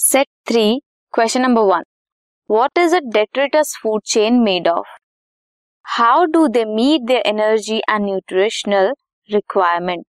Set three question number one what is a detritus food chain made of how do they meet the energy and nutritional requirement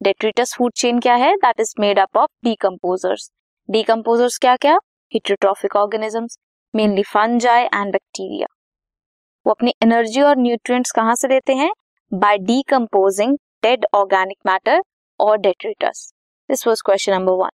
detritus food chain क्या है? That is made up of decomposers decomposers क्या क्या? Heterotrophic organisms mainly fungi and bacteria वो अपनी energy और nutrients कहाँ से लेते हैं? By decomposing dead organic matter और detritus this was question number one